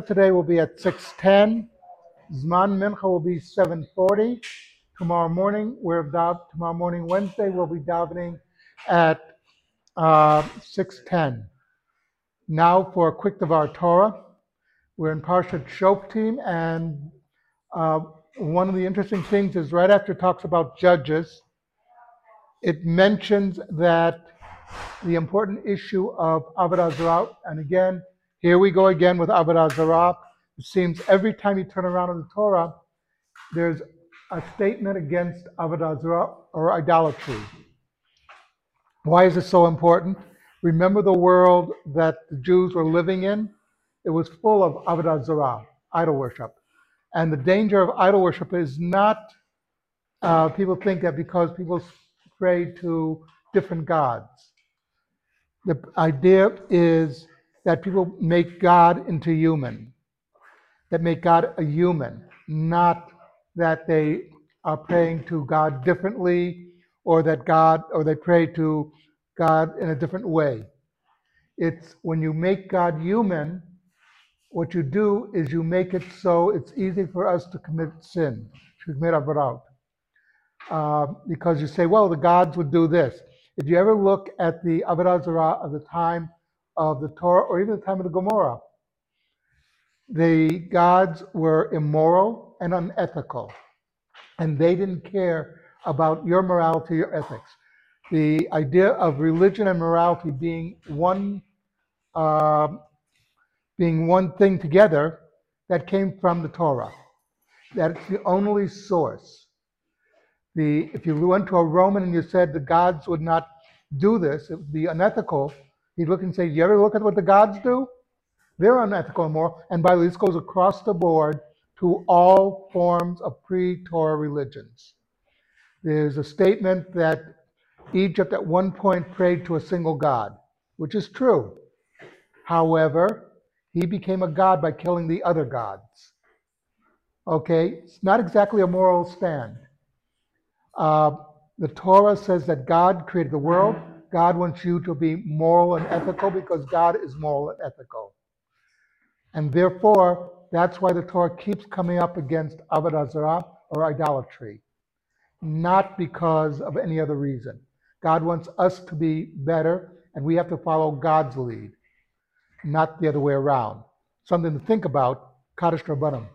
today will be at 6:10. Zman Mincha will be 7:40. Tomorrow morning, we're dav- tomorrow morning, Wednesday, we'll be davening at uh, 6:10. Now for a quick Devar Torah. We're in Parshat Shoftim, and uh, one of the interesting things is right after it talks about judges, it mentions that the important issue of Avodah Zarah, and again, here we go again with Avodah Zarah. It seems every time you turn around in the Torah, there's a statement against Avodah Zarah or idolatry. Why is this so important? Remember the world that the Jews were living in? It was full of Avodah Zarah, idol worship. And the danger of idol worship is not uh, people think that because people pray to different gods. The idea is that people make God into human, that make God a human, not that they are praying to God differently or that God, or they pray to God in a different way. It's when you make God human, what you do is you make it so it's easy for us to commit sin, to commit aveirot. Uh, because you say, well, the gods would do this. If you ever look at the Avodah Zarah of the time of the Torah or even the time of the Gemara, the gods were immoral and unethical, and they didn't care about your morality or ethics. The idea of religion and morality being one, uh, being one thing together, that came from the Torah. That's the only source. The if you went to a Roman and you said the gods would not do this, it would be unethical. He'd look and say, "You ever look at what the gods do? They're unethical and moral." And by the way, this goes across the board to all forms of pre-Torah religions. There's a statement that Egypt at one point prayed to a single god, which is true. However, he became a god by killing the other gods. Okay, it's not exactly a moral stand. Uh, the Torah says that God created the world. God wants you to be moral and ethical because God is moral and ethical. And therefore, that's why the Torah keeps coming up against Avodah Zarah or idolatry, not because of any other reason. God wants us to be better, and we have to follow God's lead, not the other way around. Something to think about, Kaddish Rabbanim.